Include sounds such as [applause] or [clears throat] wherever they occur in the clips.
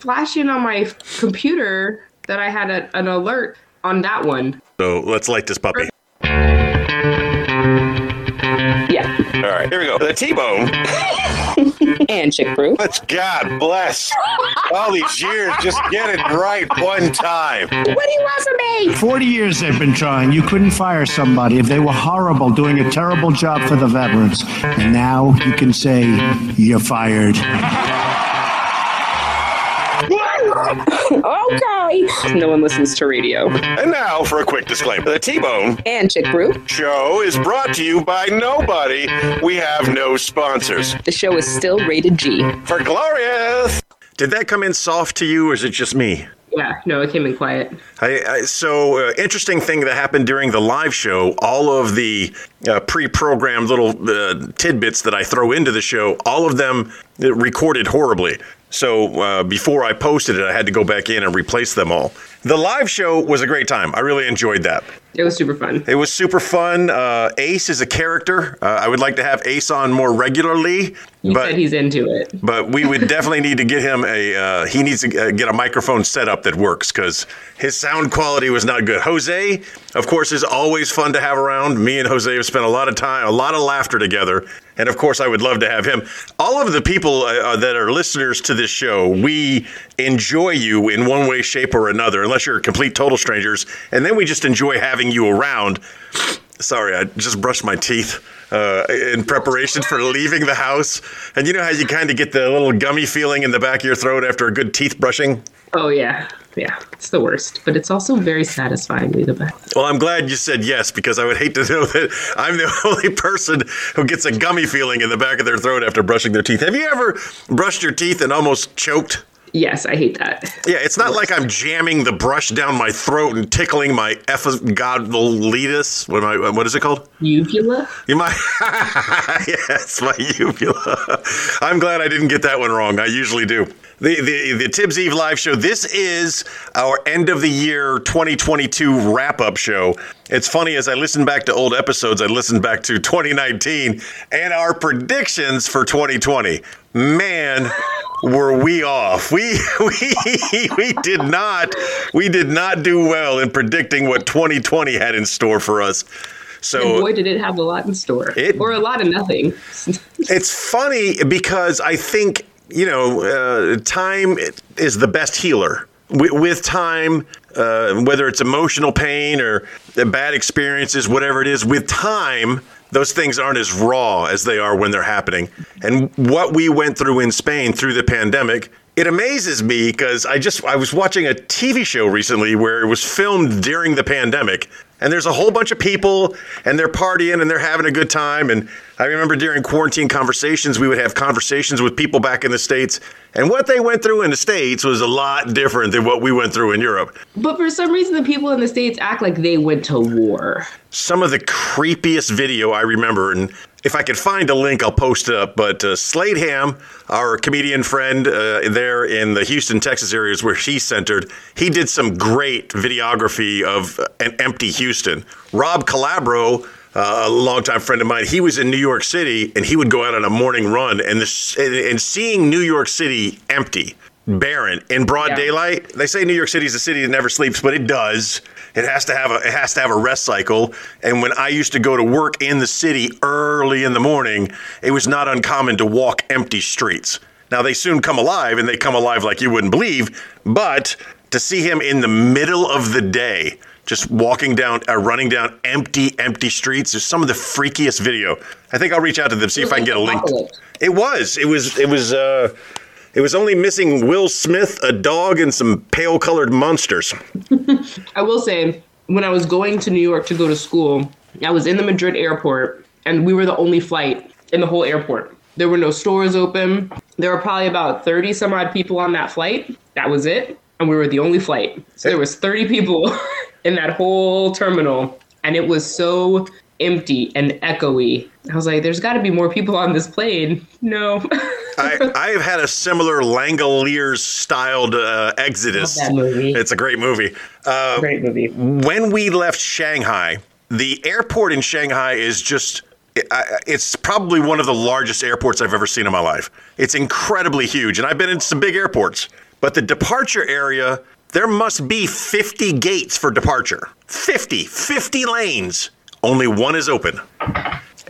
flashing on my computer that I had a, an alert on that one. So let's light this puppy. Yeah. All right, here we go. The T-bone. [laughs] and chick brew. Let's God bless. All these years, just get it right one time. What do you want from me? 40 years they've been trying. You couldn't fire somebody if they were horrible, doing a terrible job for the veterans. And now you can say, you're fired. Okay. No one listens to radio. And now for a quick disclaimer. The T-bone And chick brew. show is brought to you by nobody. We have no sponsors. The show is still rated G. For Glorious. Did that come in soft to you, or is it just me? Yeah, no, it came in quiet. I, I, so uh, interesting thing that happened during the live show. All of the uh, pre-programmed little uh, tidbits that I throw into the show, all of them uh, recorded horribly. So uh, before I posted it, I had to go back in and replace them all. The live show was a great time. I really enjoyed that. It was super fun. It was super fun. Uh, Ace is a character. Uh, I would like to have Ace on more regularly, He but said he's into it. but we would definitely need to get him a. Uh, he needs to uh, get a microphone setup that works because his sound quality was not good. Jose, of course, is always fun to have around. Me and Jose have spent a lot of time, a lot of laughter together, and of course, I would love to have him. All of the people uh, that are listeners to this show, we enjoy you in one way, shape, or another, unless you're complete total strangers, and then we just enjoy having you around. Sorry, I just brushed my teeth uh, in preparation for leaving the house. And you know how you kind of get the little gummy feeling in the back of your throat after a good teeth brushing? Oh yeah, yeah. It's the worst, but it's also very satisfyingly the best. Well, I'm glad you said yes because I would hate to [laughs] know that I'm the only person who gets a gummy feeling in the back of their throat after brushing their teeth. Have you ever brushed your teeth and almost choked? Yes, I hate that. Yeah, it's not like I'm jamming the brush down my throat and tickling my epigodolitis. What am I? What is it called? Uvula. You might. [laughs] yes, my uvula. I'm glad I didn't get that one wrong. I usually do. The, the the Tibbs Eve live show. This is our end of the year 2022 wrap up show. It's funny as I listen back to old episodes. I listened back to 2019 and our predictions for 2020. Man, were we off? We [laughs] we we did not we did not do well in predicting what 2020 had in store for us. So And boy, did it have a lot in store, It- or a lot of nothing. [laughs] it's funny because I think you know uh, time is the best healer. With, with time, uh, whether it's emotional pain or bad experiences, whatever it is, with time, those things aren't as raw as they are when they're happening. And what we went through in Spain through the pandemic, it amazes me because I just I was watching a TV show recently where it was filmed during the pandemic. And there's a whole bunch of people, and they're partying and they're having a good time. And I remember during quarantine conversations, we would have conversations with people back in the States. And what they went through in the States was a lot different than what we went through in Europe. But for some reason, the people in the states act like they went to war. Some of the creepiest video I remember, and if I could find a link, I'll post it up. But uh, Slade Ham, our comedian friend uh, there in the Houston, Texas areas where she's centered, he did some great videography of an empty Houston. Rob Calabro, uh, a longtime friend of mine, he was in New York City and he would go out on a morning run and, this, and, and seeing New York City empty, barren, in broad Yeah. daylight. They say New York City is a city that never sleeps, but it does. It has to have a it has to have a rest cycle. And when I used to go to work in the city early in the morning, it was not uncommon to walk empty streets. Now they soon come alive and they come alive like you wouldn't believe, but to see him in the middle of the day just walking down, uh, running down empty, empty streets is some of the freakiest video. I think I'll reach out to them see if I can get a link. It was. It was. It was. Uh, it was only missing Will Smith, a dog, and some pale-colored monsters. [laughs] I will say, when I was going to New York to go to school, I was in the Madrid airport, and we were the only flight in the whole airport. There were no stores open. There were probably about 30 some odd people on that flight. That was it. And we were the only flight. So there was 30 people [laughs] in that whole terminal. And it was so empty and echoey. I was like, there's got to be more people on this plane. No. [laughs] I, I have had a similar Langoliers styled uh, Exodus. Love that movie. It's a great movie. Uh, Great movie. when we left Shanghai, the airport in Shanghai is just. I- It's probably one of the largest airports I've ever seen in my life. It's incredibly huge, and I've been in some big airports. But the departure area, there must be 50 gates for departure. 50, 50 lanes. Only one is open.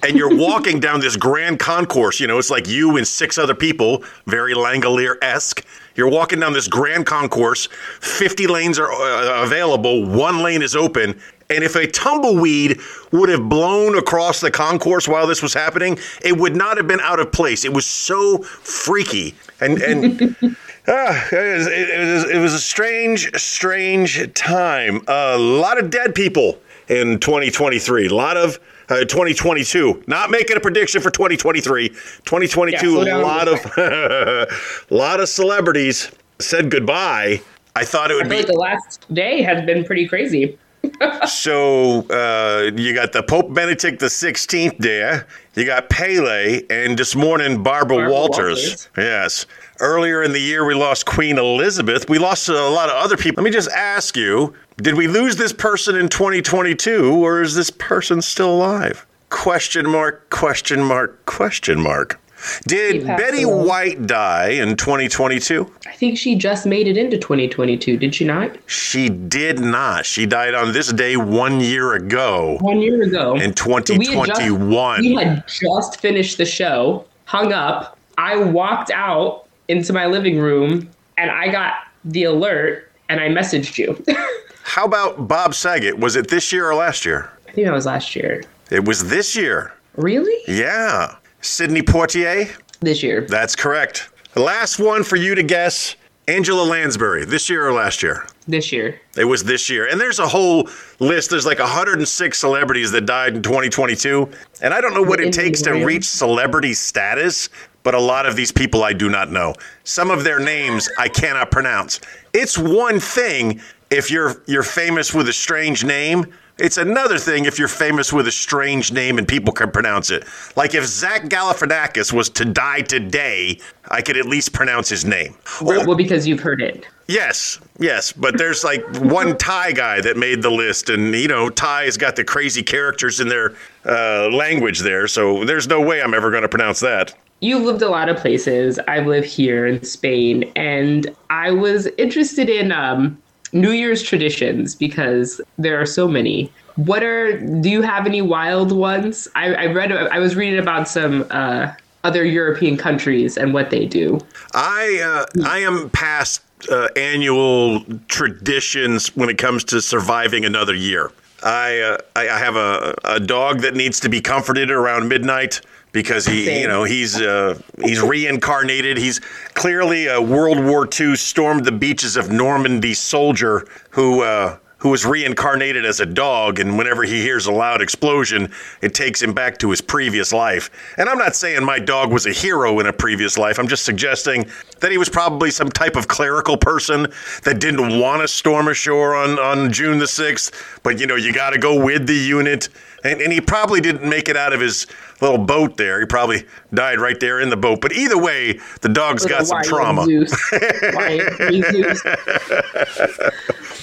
And you're [laughs] walking down this grand concourse, you know, it's like you and six other people, very Langolier esque. You're walking down this grand concourse, 50 lanes are uh, available, one lane is open. And if a tumbleweed would have blown across the concourse while this was happening, it would not have been out of place. It was so freaky. And, and [laughs] Ah, it, was, it, was, it was a strange, strange time. A lot of dead people in 2023. A lot of uh, 2022. Not making a prediction for 2023. 2022. Yeah, a lot of, a [laughs] lot of celebrities said goodbye. I thought it I would feel be like the last day has been pretty crazy. [laughs] so. Uh, you got the Pope Benedict the 16th there. You got Pele, and this morning Barbara, Barbara Walters. Walters. Yes. Earlier in the year, we lost Queen Elizabeth. We lost a lot of other people. Let me just ask you: Did we lose this person in 2022, or is this person still alive? Question mark? Question mark? Question mark? Did Betty away. White die in 2022? I think she just made it into 2022, did she not? She did not. She died on this day one year ago One year ago. in So we had just- 2021. We had just finished the show, hung up. I walked out into my living room and I got the alert and I messaged you. [laughs] How about Bob Saget? Was it this year or last year? I think that was last year. It was this year. Really? Yeah. Sidney Poitier? This year. That's correct. The last one for you to guess Angela Lansbury, this year or last year? This year. It was this year. And there's a whole list. There's like 106 celebrities that died in 2022. And I don't know what it takes to reach celebrity status, but a lot of these people I do not know. Some of their names I cannot pronounce. It's one thing if you're you're famous with a strange name. It's another thing if you're famous with a strange name and people can pronounce it. Like if Zach Galifianakis was to die today, I could at least pronounce his name. Well, well, because you've heard it. Yes, yes, but there's like one Thai guy that made the list, and you know, Thai's got the crazy characters in their uh, language there, so there's no way I'm ever going to pronounce that. You've lived a lot of places. I live here in Spain, and I was interested in um, New Year's traditions because there are so many. What are? Do you have any wild ones? I, I read. I was reading about some uh, other European countries and what they do. I uh, I am past uh, annual traditions when it comes to surviving another year. I uh, I, I have a, a dog that needs to be comforted around midnight because he Same. you know he's uh, he's reincarnated. He's clearly a World War II stormed the beaches of Normandy soldier who. Uh, who was reincarnated as a dog, and whenever he hears a loud explosion, it takes him back to his previous life. And I'm not saying my dog was a hero in a previous life. I'm just suggesting that he was probably some type of clerical person that didn't want to storm ashore on, on June the 6th, but you know, you got to go with the unit. And, and he probably didn't make it out of his little boat there. He probably died right there in the boat. But either way, the dog's got some trauma. [laughs]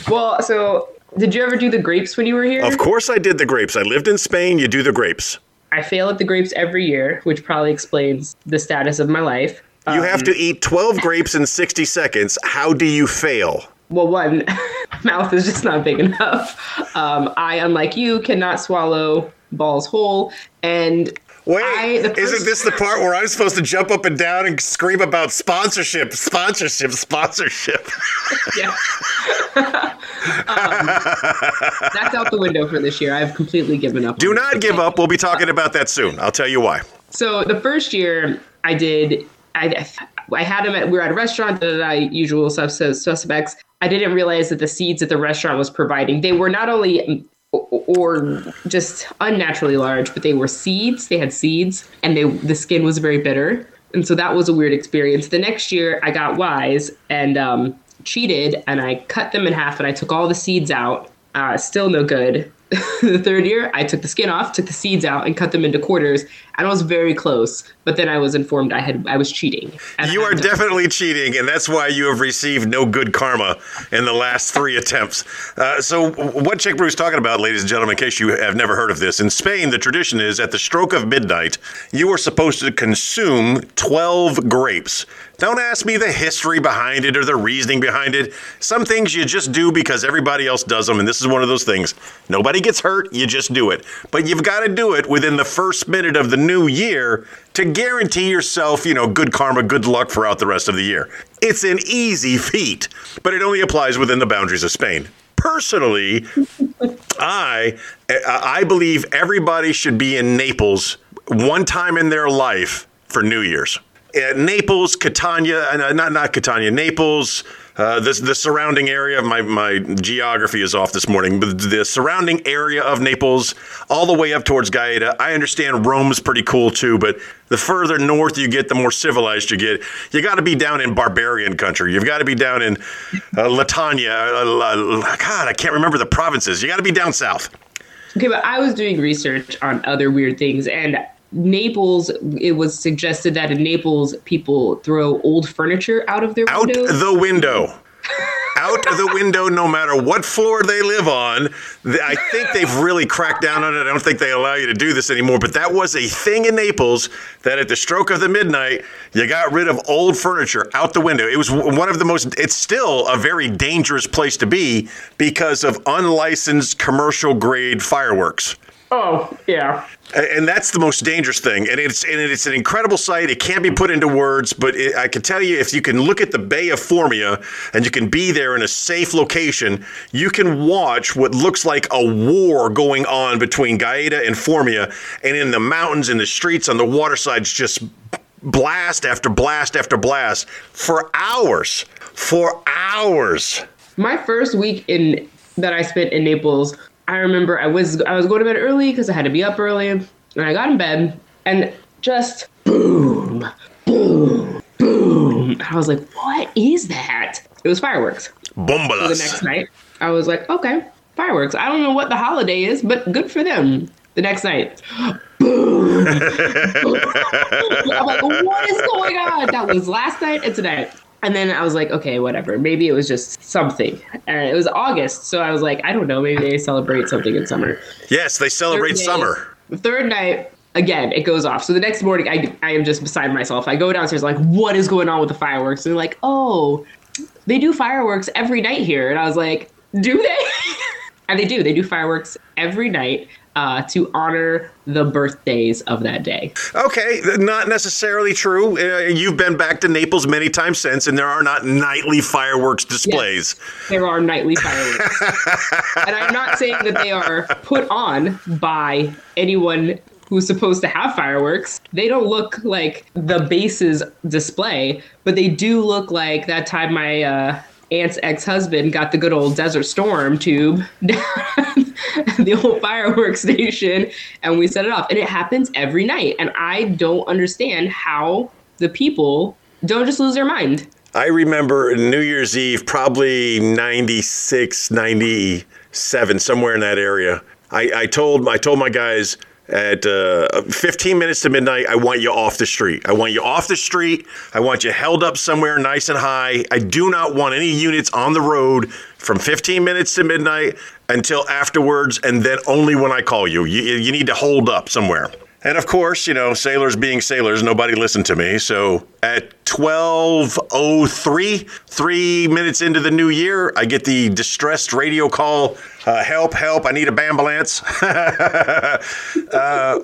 Well, so did you ever do the grapes when you were here? Of course, I did the grapes. I lived in Spain. You do the grapes. I fail at the grapes every year, which probably explains the status of my life. You have um, to eat 12 grapes in 60 seconds. How do you fail? Well, one, [laughs] mouth is just not big enough. Um, I, unlike you, cannot swallow balls whole. And Wait, I- the isn't this the part where I'm supposed to jump up and down and scream about sponsorship, sponsorship, sponsorship? [laughs] yeah. um, that's out the window for this year. I've completely given up. Do not give up. We'll be talking about that soon. I'll tell you why. So the first year I did, I, I had them at, we were at a restaurant that I usual sus- suspects. I didn't realize that the seeds that the restaurant was providing, they were not only or just unnaturally large, but they were seeds. They had seeds and they, the skin was very bitter. And so that was a weird experience. The next year I got wise and um, cheated and I cut them in half and I took all the seeds out. Uh, still no good. [laughs] the third year, I took the skin off, took the seeds out, and cut them into quarters. I was very close, but then I was informed I had I was cheating. And You are definitely cheating, and that's why you have received no good karma in the last three attempts. Uh, so, what Chick Brew's talking about, ladies and gentlemen, in case you have never heard of this, in Spain, the tradition is at the stroke of midnight, you are supposed to consume 12 grapes. Don't ask me the history behind it or the reasoning behind it. Some things you just do because everybody else does them, and this is one of those things. Nobody gets hurt, you just do it. But you've got to do it within the first minute of the new year to guarantee yourself, you know, good karma, good luck throughout the rest of the year. It's an easy feat, but it only applies within the boundaries of Spain. Personally, I I believe everybody should be in Naples one time in their life for New Year's. Uh, Naples, Catania, uh, not not Catania, Naples. Uh, the, the surrounding area of my, my geography is off this morning, but the surrounding area of Naples, all the way up towards Gaeta. I understand Rome's pretty cool too, but the further north you get, the more civilized you get. You got to be down in barbarian country. You've got to be down in uh, Latania. Uh, uh, God, I can't remember the provinces. You got to be down south. Okay, but I was doing research on other weird things, and Naples. It was suggested that in Naples, people throw old furniture out of their out windows. the window. Out the window, no matter what floor they live on. I think they've really cracked down on it. I don't think they allow you to do this anymore, but that was a thing in Naples that at the stroke of the midnight, you got rid of old furniture out the window. It was one of the most, it's still a very dangerous place to be because of unlicensed commercial grade fireworks. Oh, yeah. And that's the most dangerous thing. And it's and it's an incredible sight it can't be put into words but it, i can tell you if you can look at the bay of formia and you can be there in a safe location you can watch what looks like a war going on between gaeta and formia. And in the mountains in the streets on the water sides just blast after blast after blast for hours for hours. My first week in that I spent in Naples, I remember I was I was going to bed early because I had to be up early, and I got in bed and just boom, boom, boom. I was like, "What is that?" It was fireworks. The next night, I was like, "Okay, fireworks." I don't know what the holiday is, but good for them. The next night, boom. [laughs] I'm like, "What is going on?" That was last night and tonight. And then I was like, okay, whatever. Maybe it was just something. And it was August, so I was like, I don't know. Maybe they celebrate something in summer. yes they celebrate Third summer The third night, again, it goes off. So the next morning, I, I am just beside myself. I go downstairs, like, what is going on with the fireworks? And they're like, oh, they do fireworks every night here. And I was like, do they? [laughs] and they do. They do fireworks every night uh, to honor the birthdays of that day. Okay, not necessarily true. Uh, you've been back to Naples many times since, and there are not nightly fireworks displays. There are nightly fireworks. [laughs] and I'm not saying that they are put on by anyone who's supposed to have fireworks. They don't look like the base's display, but they do look like that time my uh, aunt's ex-husband got the good old Desert Storm tube [laughs] the old fireworks station and we set it off. And it happens every night. And I don't understand how the people don't just lose their mind. I remember New Year's Eve, probably 96, 97, somewhere in that area. I, I told I told my guys at uh, 15 minutes to midnight, I want you off the street. I want you off the street. I want you held up somewhere nice and high. I do not want any units on the road from 15 minutes to midnight until afterwards, and then only when I call you. You, you need to hold up somewhere. And of course, you know, sailors being sailors, nobody listened to me. So at 12:03, 3 minutes into the new year, I get the distressed radio call, uh, help, help, I need a ambulance. [laughs] uh,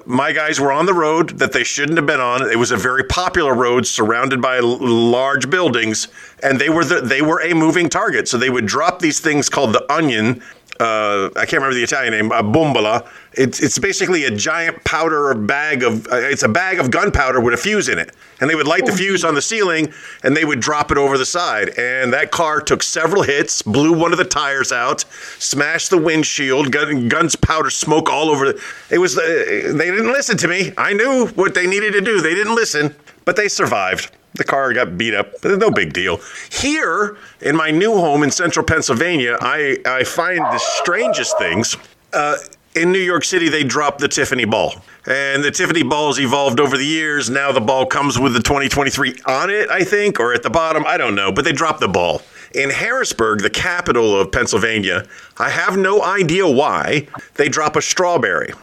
my guys were on the road that they shouldn't have been on. It was a very popular road surrounded by l- large buildings, and they were the, they were a moving target. So they would drop these things called the onion uh, I can't remember the Italian name, a bombola. It's it's basically a giant powder bag of uh, it's a bag of gunpowder with a fuse in it, and they would light the fuse on the ceiling, and they would drop it over the side, and that car took several hits, blew one of the tires out, smashed the windshield, gun, guns powder smoke all over. The, it was uh, they didn't listen to me. I knew what they needed to do. They didn't listen, but they survived. The car got beat up, but no big deal. Here in my new home in central Pennsylvania, I, I find the strangest things. Uh, in New York City, they dropped the Tiffany ball. And the Tiffany balls evolved over the years. Now the ball comes with the 2023 on it, I think, or at the bottom. I don't know, but they dropped the ball. In Harrisburg, the capital of Pennsylvania, I have no idea why, they drop a strawberry.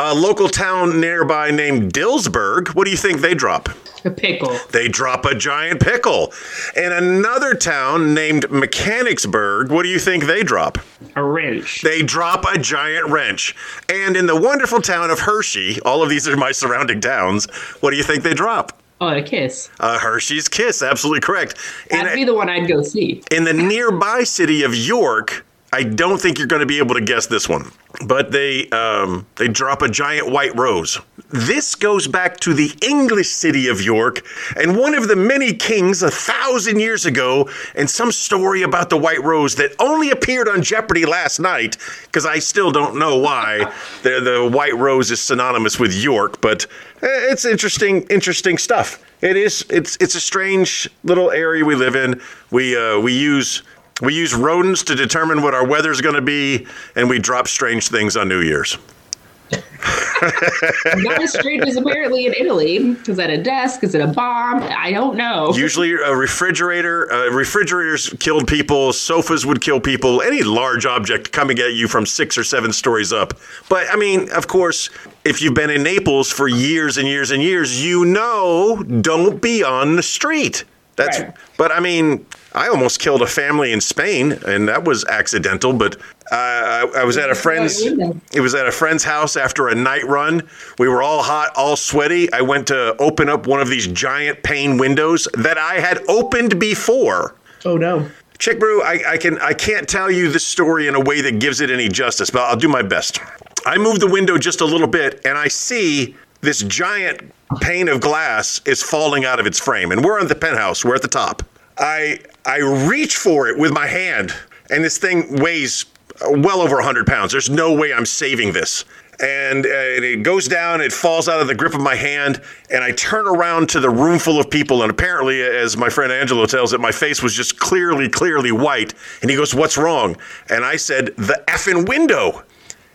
A local town nearby named Dillsburg, what do you think they drop? A pickle. They drop a giant pickle. In another town named Mechanicsburg, what do you think they drop? A wrench. They drop a giant wrench. And in the wonderful town of Hershey, all of these are my surrounding towns, what do you think they drop? Oh, a kiss. A Hershey's Kiss, absolutely correct. In, That'd be the one I'd go see. in the nearby city of York, I don't think you're going to be able to guess this one, but they um, they drop a giant white rose. This goes back to the English city of York and one of the many kings a thousand years ago, and some story about the white rose that only appeared on Jeopardy last night. Because I still don't know why [laughs] the the white rose is synonymous with York, but eh, it's interesting interesting stuff. It is it's it's a strange little area we live in. We uh, we use we use rodents to determine what our weather's going to be, and we drop strange things on New Year's. [laughs] Not as strange as apparently in Italy. Is that a desk? Is it a bomb? I don't know. Usually, a refrigerator, uh, refrigerators killed people, sofas would kill people, any large object coming at you from six or seven stories up. But I mean, of course, if you've been in Naples for years and years and years, you know, don't be on the street. That's, Right. but I mean, I almost killed a family in Spain, and that was accidental. But uh, I, I was at a friend's. It was at a friend's house after a night run. We were all hot, all sweaty. I went to open up one of these giant pane windows that I had opened before. Oh no. Chick Brew, I, I can I can't tell you this story in a way that gives it any justice, but I'll do my best. I move the window just a little bit, and I see this giant pane of glass is falling out of its frame, and we're on the penthouse. We're at the top. I I reach for it with my hand, and this thing weighs well over 100 pounds. There's no way I'm saving this. And, uh, and it goes down, it falls out of the grip of my hand, and I turn around to the room full of people. And apparently, as my friend Angelo tells it, my face was just clearly, clearly white. And he goes, What's wrong? And I said, The effing window.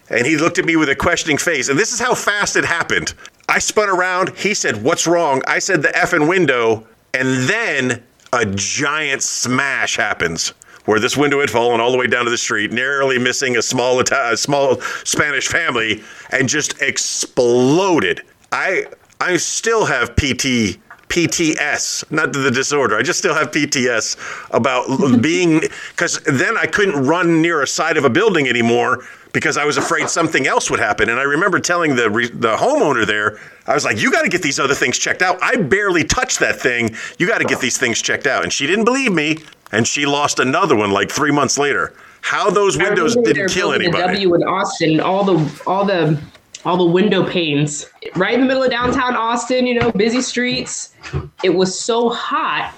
And he looked at me with a questioning face. And this is how fast it happened. I spun around. He said, What's wrong? I said, The effing window. And then a giant smash happens where this window had fallen all the way down to the street, narrowly missing a small, a small Spanish family, and just exploded. I, I still have PT. PTS, not the disorder. I just still have PTS about [laughs] being, because then I couldn't run near a side of a building anymore because I was afraid something else would happen. And I remember telling the re- the homeowner there, I was like, "You got to get these other things checked out. I barely touched that thing. You got to get these things checked out." And she didn't believe me, and she lost another one like three months later. How those windows didn't kill anybody? W in Austin, all the all the all the window panes right in the middle of downtown Austin. You know, busy streets. It was so hot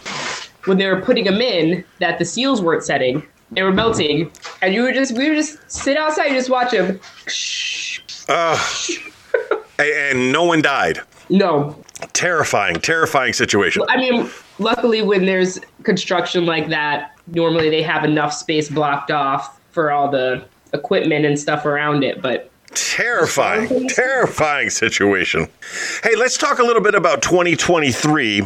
when they were putting them in that the seals weren't setting. They were melting, and you would just we would just sit outside and just watch them. [laughs] A- and no one died. No, Terrifying, terrifying situation. I mean, luckily when there's construction like that, normally they have enough space blocked off for all the equipment and stuff around it. But Terrifying, [laughs] terrifying situation. Hey, let's talk a little bit about 2023.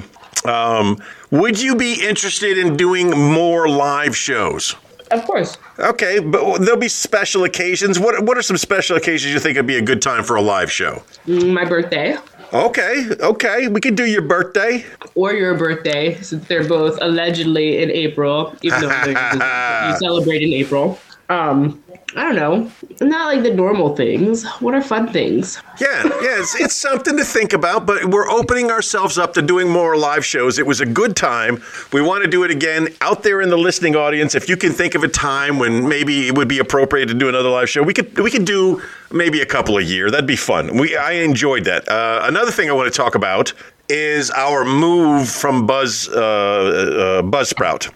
Um, would you be interested in doing more live shows? Of course, Okay, but there'll be special occasions. What What are some special occasions you think would be a good time for a live show? Mm, my birthday. Okay, okay, we could do your birthday. or your birthday, since they're both allegedly in April, even though [laughs] you celebrate in April. Um, I don't know. Not like the normal things. What are fun things? Yeah, yeah, it's, it's something to think about, but we're opening ourselves up to doing more live shows. It was a good time. We want to do it again out there in the listening audience. If you can think of a time when maybe it would be appropriate to do another live show, we could we could do maybe a couple a year. That'd be fun. We I enjoyed that. Uh, another thing I want to talk about is our move from Buzz uh, uh, Buzzsprout.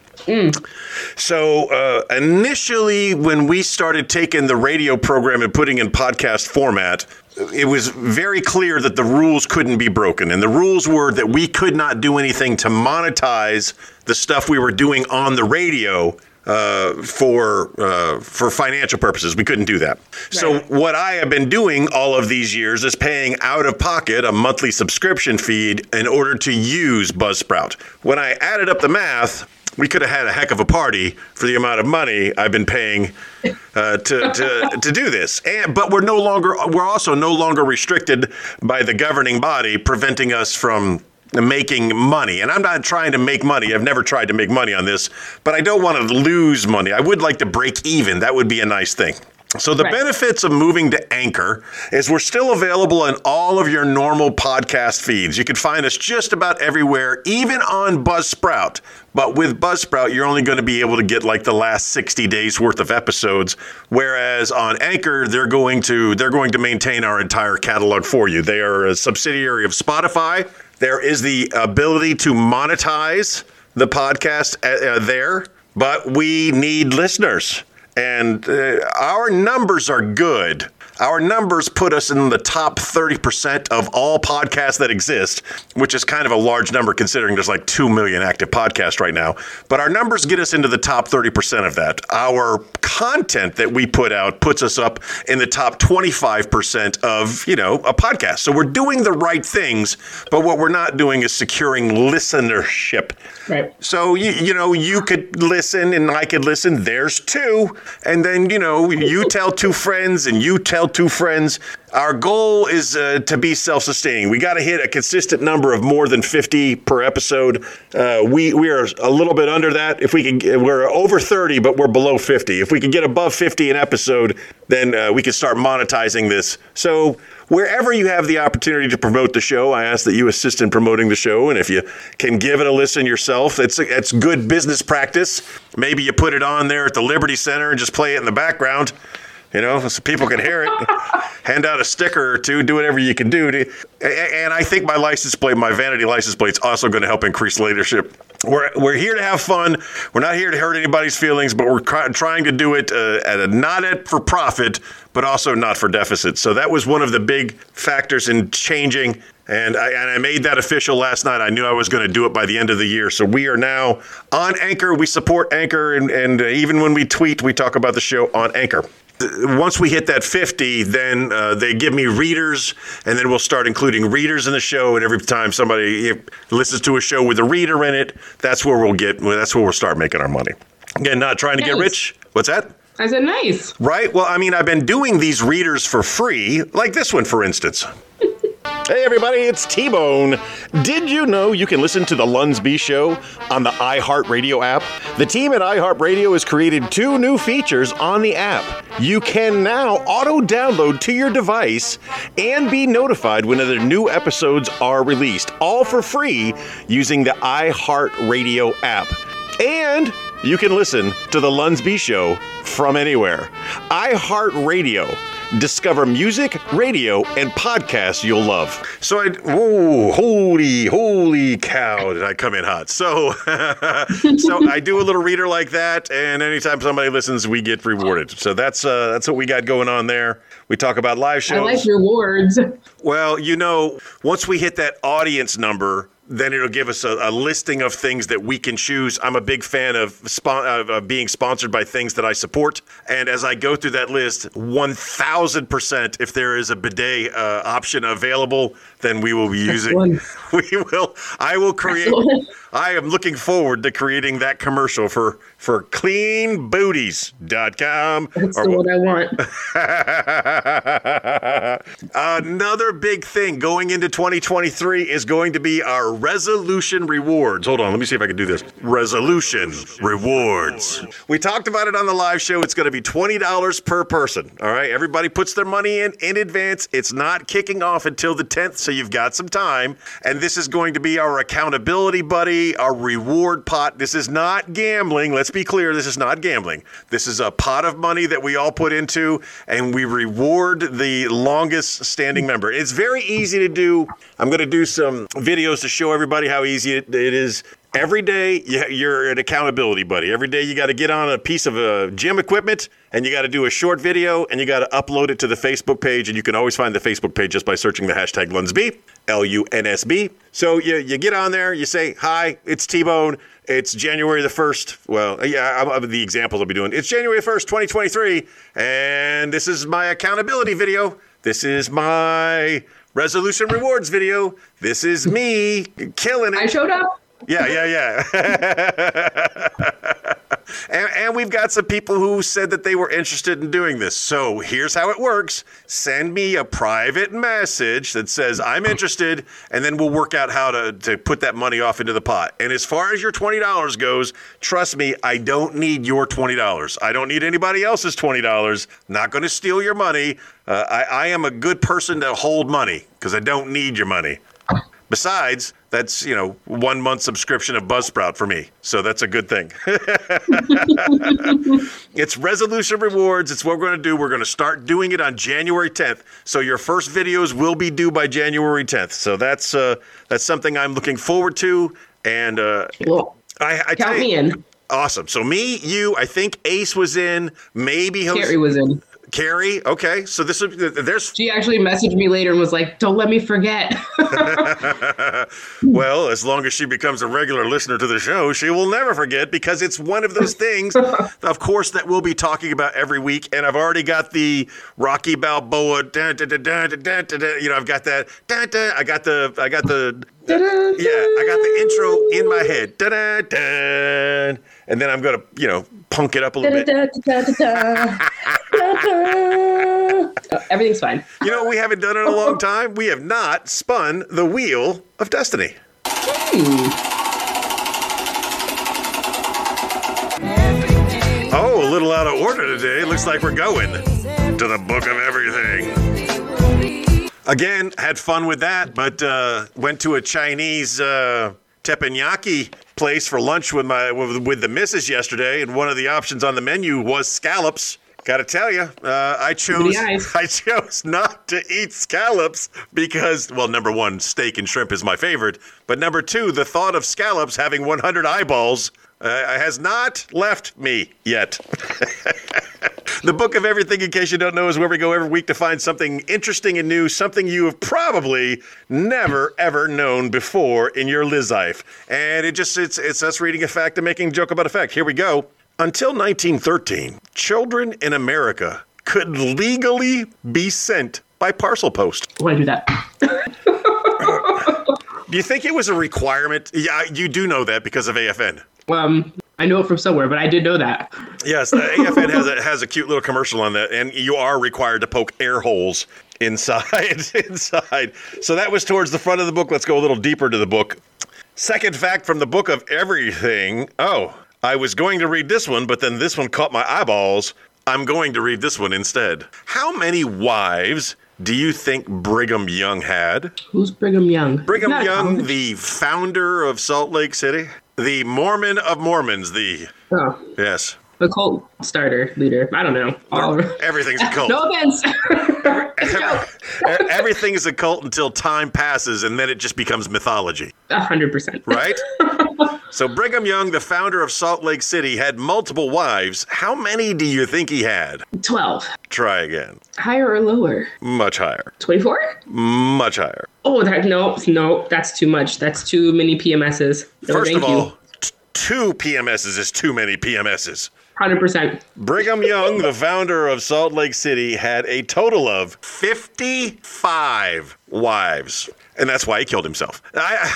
So uh, initially, when we started taking the radio program and putting in podcast format, it was very clear that the rules couldn't be broken, and the rules were that we could not do anything to monetize the stuff we were doing on the radio uh, for uh, for financial purposes. We couldn't do that. So what I have been doing all of these years is paying out of pocket a monthly subscription feed in order to use Buzzsprout. When I added up the math, we could have had a heck of a party for the amount of money I've been paying uh, to, to [laughs] to do this. And but we're no longer we're also no longer restricted by the governing body, preventing us from making money. And I'm not trying to make money. I've never tried to make money on this, but I don't want to lose money. I would like to break even. That would be a nice thing. So the Right. benefits of moving to Anchor is we're still available in all of your normal podcast feeds. You can find us just about everywhere, even on Buzzsprout. But with Buzzsprout, you're only going to be able to get like the last 60 days worth of episodes, whereas on Anchor, they're going to they're going to maintain our entire catalog for you. They are a subsidiary of Spotify. There is the ability to monetize the podcast uh, uh, there, but we need listeners and uh, our numbers are good. Our numbers put us in the top 30% of all podcasts that exist, which is kind of a large number considering there's like 2 million active podcasts right now. But our numbers get us into the top 30% of that. Our content that we put out puts us up in the top 25% of, you know, a podcast. So we're doing the right things, but what we're not doing is securing listenership. Right. So you you know you could listen and I could listen. There's two, and then you know you tell two friends and you tell two friends. Our goal is uh, to be self-sustaining. We got to hit a consistent number of more than 50 per episode. Uh, we we are a little bit under that. If we can, we're over 30, but we're below 50. If we can get above 50 an episode, then uh, we can start monetizing this. So wherever you have the opportunity to promote the show, I ask that you assist in promoting the show. And if you can give it a listen yourself, it's it's good business practice. Maybe you put it on there at the Liberty Center and just play it in the background. You know, so people can hear it. [laughs] Hand out a sticker or two. Do whatever you can do. To, and I think my license plate, my vanity license plate, is also going to help increase leadership. We're, we're here to have fun. We're not here to hurt anybody's feelings, but we're cry- trying to do it uh, at a not at for profit, but also not for deficit. So that was one of the big factors in changing. And I, and I made that official last night. I knew I was going to do it by the end of the year. So we are now on Anchor. We support Anchor. And, and uh, even when we tweet, we talk about the show on Anchor once we hit that 50, then uh, they give me readers, and then we'll start including readers in the show. And every time somebody listens to a show with a reader in it, that's where we'll get. That's where we'll start making our money. Again, not trying to get rich. What's that? I said nice. Right. Well, I mean, I've been doing these readers for free, like this one, for instance. Hey everybody, it's T Bone. Did you know you can listen to The Lunsby Show on the iHeartRadio app? The team at iHeartRadio has created two new features on the app. You can now auto download to your device and be notified whenever new episodes are released, all for free using the iHeartRadio app. And you can listen to The Lunsby Show from anywhere. iHeartRadio. Discover music, radio, and podcasts you'll love. So I, whoa, holy, holy cow, did I come in hot? So, [laughs] so I do a little reader like that, and anytime somebody listens, we get rewarded. So that's uh, that's what we got going on there. We talk about live shows. I like rewards. [laughs] Well, you know, once we hit that audience number, then it'll give us a, a listing of things that we can choose. I'm a big fan of, spon- of uh, being sponsored by things that I support. And as I go through that list, 1000%, if there is a bidet uh, option available, then we will be using. [laughs] We will. I will create. I am looking forward to creating that commercial for for cleanbooties.com. That's or the one I want. [laughs] Another big thing going into 2023 is going to be our resolution rewards. Hold on, let me see if I can do this. Resolution rewards. We talked about it on the live show. It's going to be $20 per person. All right, everybody puts their money in in advance. It's not kicking off until the 10th, so you've got some time. And this is going to be our accountability buddy, our reward pot. This is not gambling. Let's be clear, this is not gambling. This is a pot of money that we all put into, and we reward the longest standing member. It's very easy to do. I'm going to do some videos to show everybody how easy it, it is. Every day you- you're an accountability buddy. Every day you got to get on a piece of uh, gym equipment and you got to do a short video and you got to upload it to the Facebook page. And you can always find the Facebook page just by searching the hashtag Lunsby, L U N S B. So you, you get on there, you say, Hi, it's T Bone. It's January the 1st. Well, yeah, I'm, I'm- the examples I'll be doing. It's January 1st, 2023. And this is my accountability video. This is my resolution rewards video. This is me killing it. I showed up. Yeah, yeah, yeah. [laughs] and, and we've got some people who said that they were interested in doing this. So here's how it works send me a private message that says, I'm interested, and then we'll work out how to, to put that money off into the pot. And as far as your $20 goes, trust me, I don't need your $20. I don't need anybody else's $20. Not going to steal your money. Uh, I, I am a good person to hold money because I don't need your money. Besides, that's, you know, one month subscription of Buzzsprout for me. So that's a good thing. [laughs] it's resolution rewards. It's what we're going to do. We're going to start doing it on January 10th. So your first videos will be due by January 10th. So that's uh, that's something I'm looking forward to. And uh, Well, I, I tell count you- me in. Awesome. So me, you, I think Ace was in. Maybe Jose- Carrie was in. Carrie, okay, so this would there's. She actually messaged me later and was like, "Don't let me forget." [laughs] well, as long as she becomes a regular listener to the show, she will never forget because it's one of those things, [laughs] of course, that we'll be talking about every week. And I've already got the Rocky Balboa, you know, I've got that, I got the, I got the yeah, I got the intro in my head, dun, and then I'm gonna, you know, punk it up a little bit. Everything's fine. You know, we haven't done it in a long time. We have not spun the wheel of destiny. Oh, a little out of order today. Looks like we're going to the book of everything. Again, had fun with that, but uh, went to a Chinese uh, teppanyaki place for lunch with my with, with the missus yesterday, and one of the options on the menu was scallops. Got to tell you, uh, I chose. [laughs] I chose not to eat scallops because, well, number one, steak and shrimp is my favorite, but number two, the thought of scallops having 100 eyeballs uh, has not left me yet. [laughs] The Book of Everything, in case you don't know, is where we go every week to find something interesting and new, something you have probably never ever known before in your life. And it just it's it's us reading a fact and making a joke about a fact. Here we go. Until 1913, children in America could legally be sent by parcel post. Why do that? [laughs] Do you think it was a requirement? Yeah, you do know that because of AFN. Um, I know it from somewhere, but I did know that. Yes, the [laughs] AFN has a, has a cute little commercial on that, and you are required to poke air holes inside. [laughs] inside. So that was towards the front of the book. Let's go a little deeper to the book. Second fact from the book of everything. Oh, I was going to read this one, but then this one caught my eyeballs. I'm going to read this one instead. How many wives do you think Brigham Young had? Who's Brigham Young? Brigham Young, the founder of Salt Lake City, the Mormon of Mormons, the Oh, yes, the cult starter leader. I don't know. All everything's a cult. [laughs] no offense. [laughs] Everything is a cult until time passes and then it just becomes mythology, A hundred percent. right? [laughs] so Brigham Young, the founder of Salt Lake City, had multiple wives. How many do you think he had? Twelve. Try again. Higher or lower? Much higher. Twenty-four. Much higher. Oh, that no, no, that's too much. That's too many PMSs. No, First of all, t- two PMSs is too many PMSs. Hundred percent. Brigham Young, the founder of Salt Lake City, had a total of 55 wives. And that's why he killed himself. I,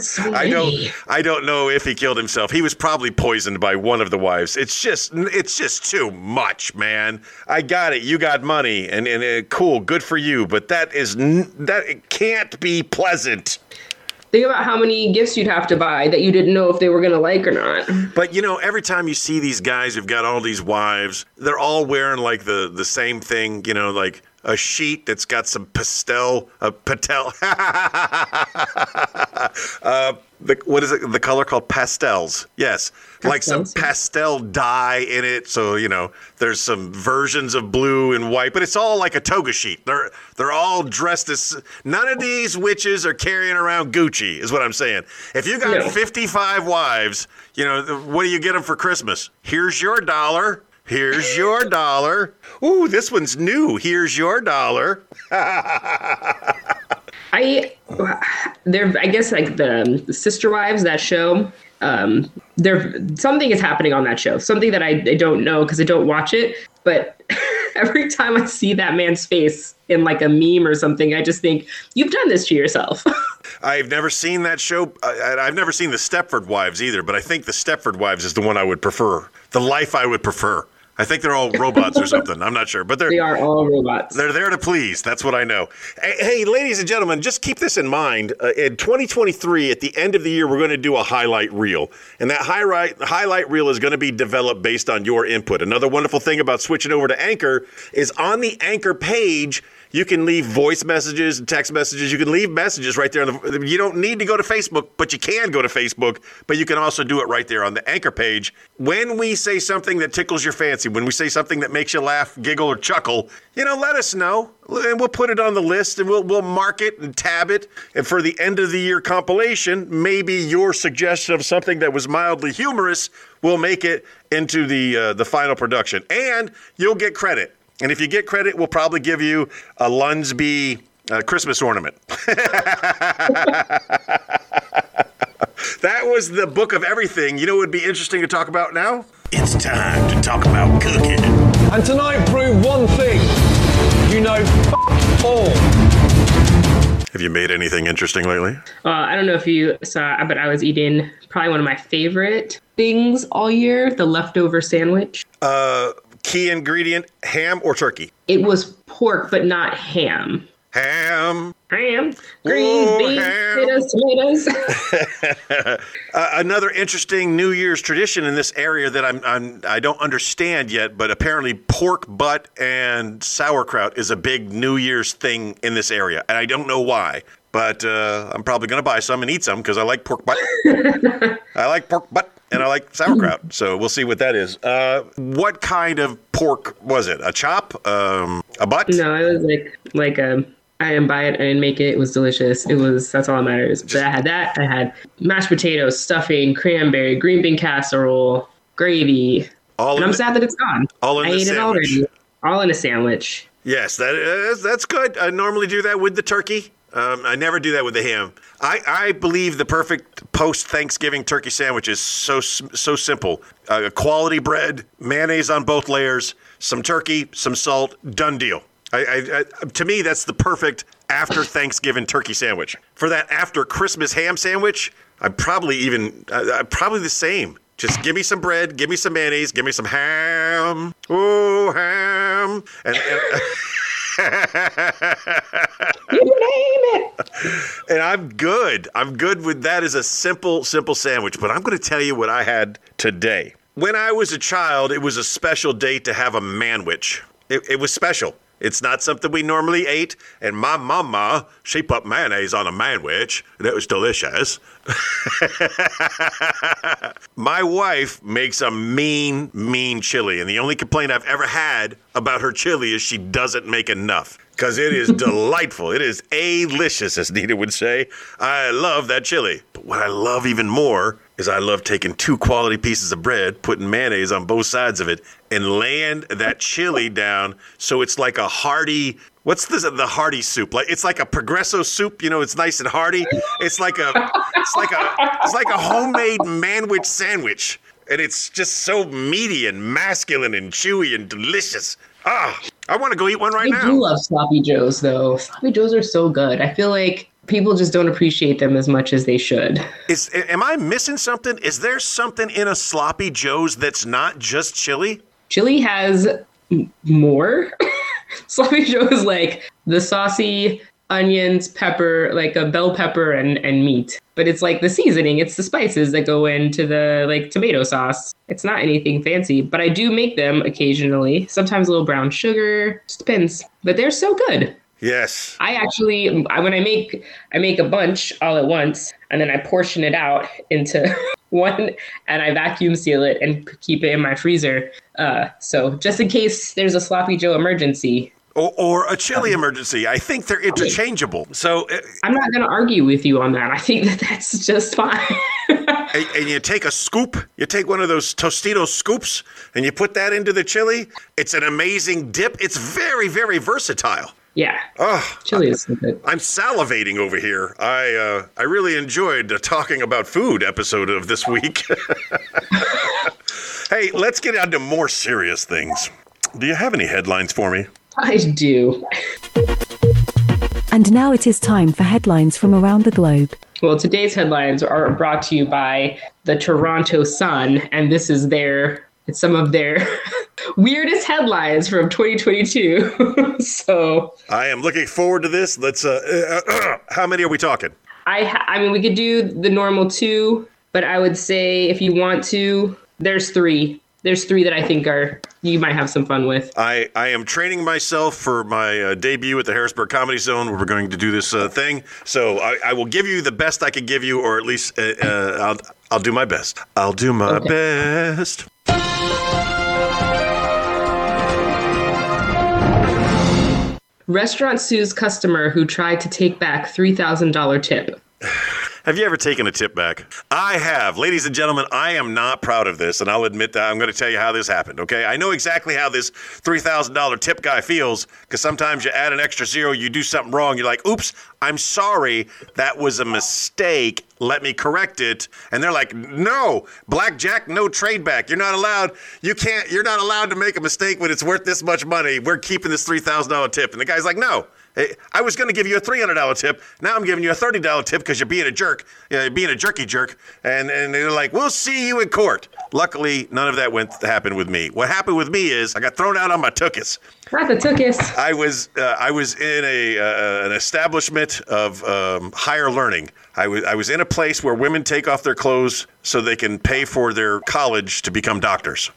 so [laughs] I don't. I don't know if he killed himself. He was probably poisoned by one of the wives. It's just it's just too much, man. I got it. You got money and and uh, cool, good for you, but that is n- that it can't be pleasant. Think about how many gifts you'd have to buy that you didn't know if they were gonna like or not. But you know, every time you see these guys who've got all these wives, they're all wearing like the the same thing. You know, like a sheet that's got some pastel, a patel. [laughs] uh, the, what is it? The color called pastels. Yes, like some pastel dye in it. So you know, there's some versions of blue and white, but it's all like a toga sheet. They're they're all dressed as. None of these witches are carrying around Gucci, is what I'm saying. If you got No. 55 wives, you know what do you get them for Christmas? Here's your dollar. Here's your dollar. Ooh, this one's new. Here's your dollar. [laughs] I there I guess like the, the Sister Wives that show. Um, there something is happening on that show. Something that I, I don't know because I don't watch it. But [laughs] every time I see that man's face in like a meme or something, I just think you've done this to yourself. [laughs] I've never seen that show. I, I've never seen the Stepford Wives either, but I think the Stepford Wives is the one I would prefer. The life I would prefer. I think they're all robots or something. I'm not sure, but they're they are all robots. they're there to please. That's what I know. Hey, hey, ladies and gentlemen, just keep this in mind. Uh, in 2023, at the end of the year, we're going to do a highlight reel, and that highlight highlight reel is going to be developed based on your input. Another wonderful thing about switching over to Anchor is on the Anchor page. You can leave voice messages and text messages. You can leave messages right there. On the, you don't need to go to Facebook, but you can go to Facebook. But you can also do it right there on the Anchor page. When we say something that tickles your fancy, when we say something that makes you laugh, giggle, or chuckle, you know, let us know, and we'll put it on the list, and we'll we'll mark it and tab it. And for the end of the year compilation, maybe your suggestion of something that was mildly humorous will make it into the uh, the final production, and you'll get credit. And if you get credit, we'll probably give you a Lunsby uh, Christmas ornament. [laughs] that was the book of everything. You know what would be interesting to talk about now? It's time to talk about cooking. And tonight proved one thing. You know, f- all. Have you made anything interesting lately? Uh, I don't know if you saw, but I was eating probably one of my favorite things all year: the leftover sandwich. Uh, key ingredient: ham or turkey. It was pork, but not ham. Ham. Ham, green beans, ham. potatoes, tomatoes. [laughs] [laughs] Uh, another interesting New Year's tradition in this area that I'm, I'm I don't understand yet, but apparently pork butt and sauerkraut is a big New Year's thing in this area, and I don't know why. But uh, I'm probably going to buy some and eat some because I like pork butt. [laughs] I like pork butt and I like sauerkraut. So we'll see what that is. Uh, what kind of pork was it? A chop? Um, a butt? no, it was like like a. I didn't buy it. I didn't make it. It was delicious. It was. That's all that matters. But I had that. I had mashed potatoes, stuffing, cranberry, green bean casserole, gravy. All And I'm sad that it's gone. all in I ate it sandwich. already. All in a sandwich. Yes, that is, that's good. I normally do that with the turkey. Um, I never do that with the ham. I, I believe the perfect post Thanksgiving turkey sandwich is so so simple. Uh, quality bread, mayonnaise on both layers, some turkey, some salt, done deal. I, I, I, to me, that's the perfect after Thanksgiving turkey sandwich. For that after Christmas ham sandwich, I'm probably even uh, probably the same. Just give me some bread, give me some mayonnaise, give me some ham. Oh, ham. And, and [laughs] [laughs] You name it. and I'm good. I'm good with that as a simple, simple sandwich. But I'm going to tell you what I had today. When I was a child, it was a special day to have a manwich. It, it was special. It's not something we normally ate. And my mama, she put mayonnaise on a manwich, and it was delicious. [laughs] My wife makes a mean, mean chili, and the only complaint I've ever had about her chili is she doesn't make enough. Because it is [laughs] delightful. It is A-licious, as Nita would say. I love that chili. But what I love even more is I love taking two quality pieces of bread, putting mayonnaise on both sides of it, and laying that chili down so it's like a hearty. What's the the hearty soup? Like it's like a progresso soup. You know, it's nice and hearty. It's like a it's like a it's like a homemade manwich sandwich, and it's just so meaty and masculine and chewy and delicious. Ah, I want to go eat one right I now. I do love sloppy joes though. Sloppy joes are so good. I feel like people just don't appreciate them as much as they should. Is am I missing something? Is there something in a sloppy joe's that's not just chili? Chili has m- more. [laughs] sloppy joe is like the saucy onions, pepper, like a bell pepper, and and meat. But it's like the seasoning. It's the spices that go into the like tomato sauce. It's not anything fancy, but I do make them occasionally. Sometimes a little brown sugar. Just depends. But they're so good. Yes. I actually, I- when I make, I make a bunch all at once, and then I portion it out into [laughs] one, and I vacuum seal it and keep it in my freezer. Uh, so just in case there's a sloppy Joe emergency, Or, or a chili emergency. I think they're interchangeable. So, uh, I'm not going to argue with you on that. I think that that's just fine. and, [laughs] and you take a scoop, you take one of those Tostitos scoops, and you put that into the chili. It's an amazing dip. It's very, very versatile. Yeah, Oh, chili is so good. I'm salivating over here. I uh, I really enjoyed the talking about food episode of this week. [laughs] hey, let's get on to more serious things. Do you have any headlines for me? I do. And now it is time for headlines from around the globe. Well, today's headlines are brought to you by the Toronto Sun, and this is their it's some of their [laughs] weirdest headlines from 2022. [laughs] so I am looking forward to this. Let's. Uh, uh, [clears throat] how many are we talking? I ha- I mean we could do the normal two, but I would say if you want to, there's three. There's three that I think are you might have some fun with. I, I am training myself for my uh, debut at the Harrisburg Comedy Zone, where we're going to do this uh, thing. So I, I will give you the best I can give you, or at least uh, uh, I'll I'll do my best. I'll do my Okay. best. Restaurant sues customer who tried to take back $3,000 tip. Have you ever taken a tip back? I have. Ladies and gentlemen, I am not proud of this, and I'll admit that I'm going to tell you how this happened, okay? I know exactly how this $3,000 tip guy feels because sometimes you add an extra zero, you do something wrong, you're like, oops, I'm sorry, that was a mistake. Let me correct it. And they're like, no, blackjack, no trade back. You're not allowed, you can't, you're not allowed to make a mistake when it's worth this much money. We're keeping this $3,000 tip. And the guy's like, no. Hey, I was going to give you a $300 tip. Now I'm giving you a $30 tip because you're being a jerk, uh, being a jerky jerk. And, and they're like, we'll see you in court. Luckily, none of that went happened with me. What happened with me is I got thrown out on my tuchus. Not the tookus. I was uh, I was in a uh, an establishment of um, higher learning. I was I was in a place where women take off their clothes so they can pay for their college to become doctors.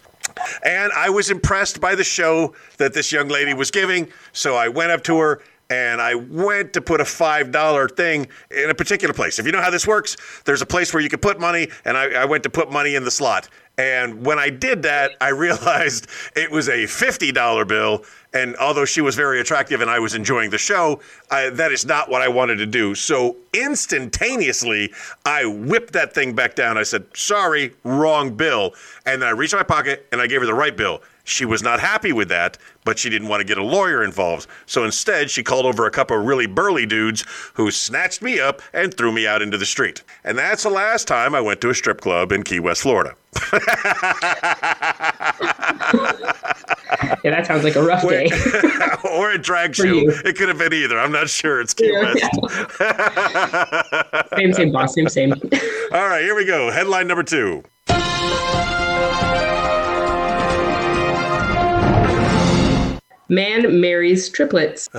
And I was impressed by the show that this young lady was giving, so I went up to her and I went to put a $5 thing in a particular place. If you know how this works, there's a place where you can put money, and I, I went to put money in the slot. And when I did that, I realized [laughs] it was a $50 bill. And although she was very attractive and I was enjoying the show, I, that is not what I wanted to do. So instantaneously, I whipped that thing back down. I said, sorry, wrong bill. And then I reached my pocket and I gave her the right bill. She was not happy with that, but she didn't want to get a lawyer involved. So instead, she called over a couple of really burly dudes who snatched me up and threw me out into the street. And that's the last time I went to a strip club in Key West, Florida. [laughs] Yeah, that sounds like a rough day. [laughs] or a drag show. you. It could have been either. I'm not sure. It's Key Yeah. West. [laughs] same, same, boss. Same, same. All right, here we go. Headline number two. Man marries triplets. [laughs]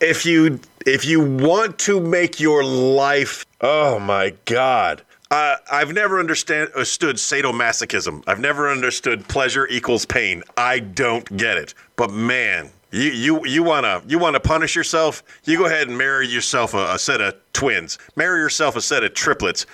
if you if you want to make your life oh my god uh, I've never understand, understood sadomasochism. I've never understood pleasure equals pain. I don't get it. But man, you you you wanna you wanna punish yourself? You go ahead and marry yourself a, a set of twins. Marry yourself a set of triplets.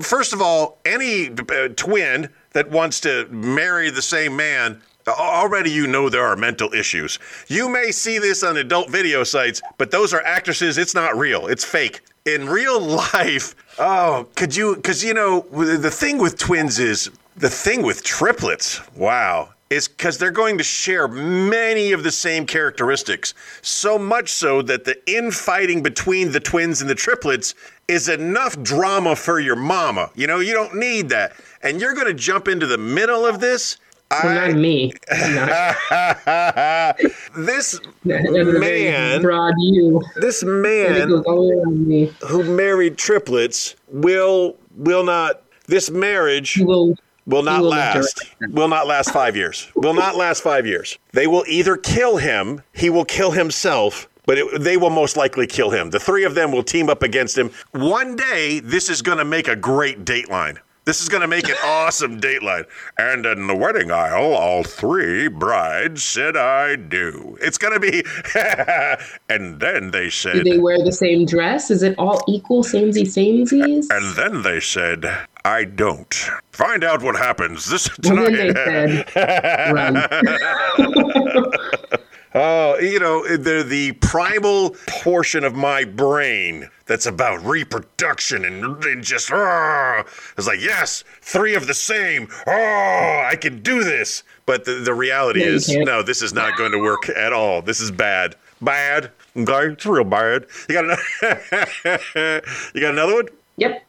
First of all, any uh, twin that wants to marry the same man Already, you know there are mental issues. You may see this on adult video sites, but those are actresses. It's not real, it's fake. In real [laughs] life, oh, could you? Because, you know, the thing with twins is the thing with triplets, wow, is because they're going to share many of the same characteristics. So much so that the infighting between the twins and the triplets is enough drama for your mama. You know, you don't need that. And you're going to jump into the middle of this. Well, not me. Not. [laughs] this That's a very man, [laughs] broad you. this man goes all the way around me. who married triplets will will not. This marriage, will will not will last. Will not last five years. Will not last five years. They will either kill him, he will kill himself, but it, they will most likely kill him. The three of them will team up against him. One day, this is going to make a great dateline. This is going to make an [laughs] awesome dateline. And in the wedding aisle, all three brides said, I do. It's going to be. [laughs] and then they said. Do they wear the same dress? Is it all equal samey samesies? And then they said, I don't. Find out what happens this And then they said, [laughs] run. Oh, you know, the the primal portion of my brain that's about reproduction and, and just oh, it's like yes, three of the same. Oh, I can do this. But the, the reality No, is, no, this is not going to work at all. This is bad, bad. Okay, it's real bad. You got another? [laughs] you got another one? Yep.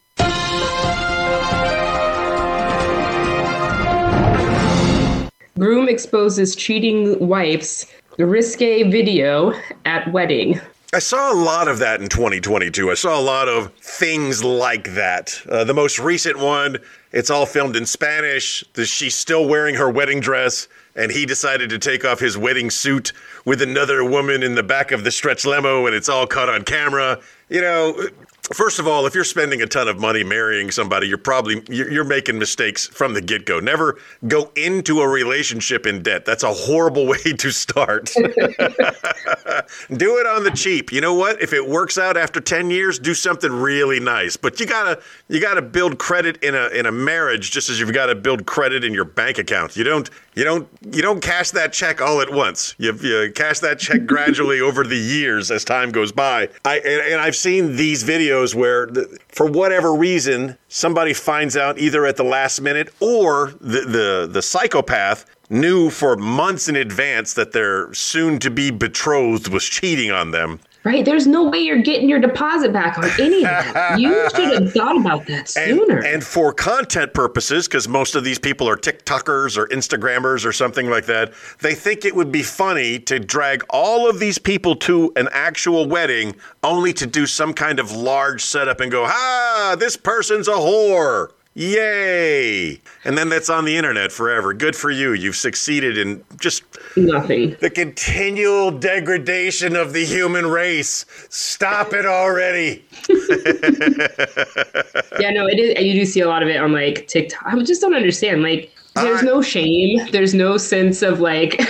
Groom exposes cheating wife's risque video at wedding. I saw a lot of that in 2022. I saw a lot of things like that. Uh, the most recent one, it's all filmed in Spanish. The, she's still wearing her wedding dress, and he decided to take off his wedding suit with another woman in the back of the stretch limo, and it's all caught on camera. You know, first of all, if you're spending a ton of money marrying somebody, you're probably you're, making mistakes from the get-go. Never go into a relationship in debt. That's a horrible [laughs] way to start. [laughs] do it on the cheap. You know what? If it works out after 10 years, do something really nice. But you gotta you gotta build credit in a in a marriage just as you've got to build credit in your bank account. You don't you don't you don't cash that check all at once. You, you cash that check gradually [laughs] over the years as time goes by. I and, and I've seen these videos where the, for whatever reason somebody finds out either at the last minute or the the, the psychopath knew for months in advance that their soon to be betrothed was cheating on them. Right? There's no way you're getting your deposit back on any of that. You should have [laughs] thought about that And, sooner. and for content purposes, because most of these people are TikTokers or Instagrammers or something like that, they think it would be funny to drag all of these people to an actual wedding only to do some kind of large setup and go, ah, this person's a whore. Yay! And then that's on the internet forever. Good for you. You've succeeded in just Nothing. the continual degradation of the human race. Stop it already. [laughs] Yeah, no, it is. You do see a lot of it on like TikTok. I just don't understand. Like, there's I- no shame. There's no sense of like,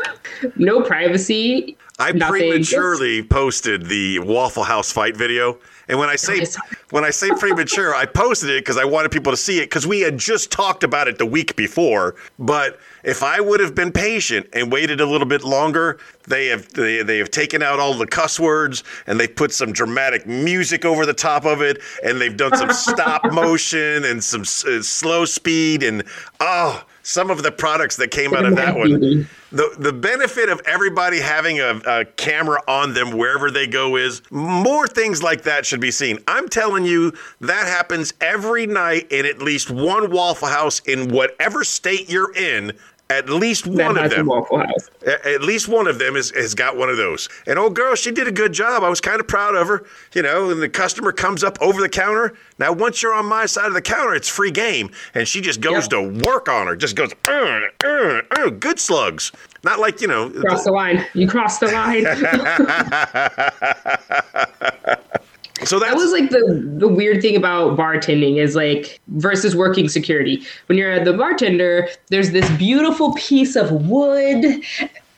[laughs] no privacy. I nothing. prematurely posted the Waffle House fight video. And when I say when I say premature, I posted it because I wanted people to see it because we had just talked about it the week before. But if I would have been patient and waited a little bit longer, they have they, they have taken out all the cuss words and they put some dramatic music over the top of it and they've done some stop [laughs] motion and some s- uh, slow speed and oh some of the products that came out of that one. The the benefit of everybody having a, a camera on them wherever they go is more things like that should be seen. I'm telling you, that happens every night in at least one Waffle House in whatever state you're in. At least That one of them. Waffle House. At least one of them has, has got one of those. And old girl, she did a good job. I was kind of proud of her. You know, and the customer comes up over the counter. Now, once you're on my side of the counter, it's free game. And she just goes Yeah. to work on her, just goes, uh, uh, uh, good slugs. Not like, you know, Cross the line. You cross the line. [laughs] [laughs] [laughs] so that's That was like the the weird thing about bartending is like versus working security. When you're the bartender, there's this beautiful piece of wood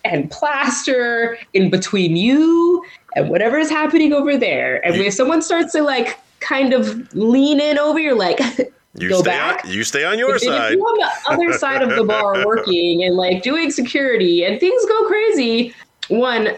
and plaster in between you and whatever is happening over there. And if someone starts to like kind of lean in over, you're like, you go stay back. on you stay on your And if side. you're on the other side of the bar [laughs] working and like doing security and things go crazy, one,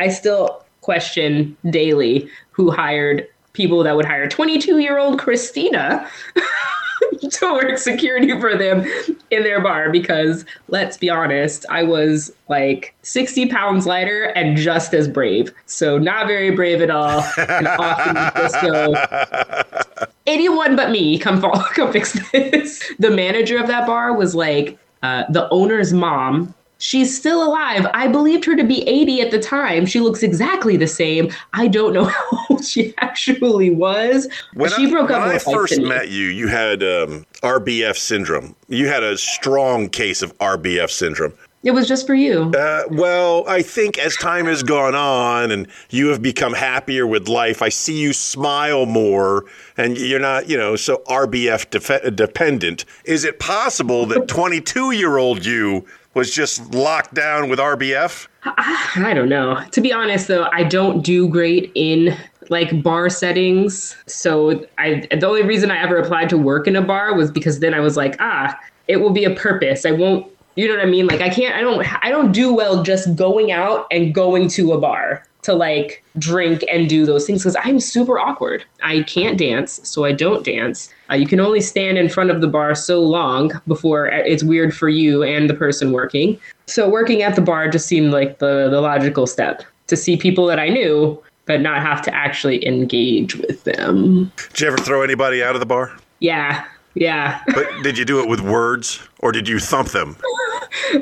I still question daily who hired people that would hire 22 year old Christina [laughs] to work security for them in their bar because let's be honest, I was like 60 pounds lighter and just as brave. So, not very brave at all. And [laughs] often just go, anyone but me come fall, [laughs] come fix this. The manager of that bar was like uh, the owner's mom She's still alive. I believed her to be 80 at the time. She looks exactly the same. I don't know [laughs] how old she actually was. When she I, broke when up I with like, first met you, you had um, RBF syndrome. You had a strong case of RBF syndrome. It was just for you. Uh, well, I think as time has gone on and you have become happier with life, I see you smile more and you're not, you know, so RBF def- dependent. Is it possible that [laughs] 22 year old you was just locked down with RBF? I don't know. To be honest, though, I don't do great in like bar settings. So I the only reason I ever applied to work in a bar was because then I was like, ah, it will be a purpose. I won't. You know what I mean? Like I can't. I don't. I don't do well just going out and going to a bar to like drink and do those things because I'm super awkward. I can't dance, so I don't dance. Uh, you can only stand in front of the bar so long before it's weird for you and the person working. So working at the bar just seemed like the the logical step to see people that I knew, but not have to actually engage with them. Did you ever throw anybody out of the bar? Yeah, yeah. But did you do it with words or did you thump them? [laughs]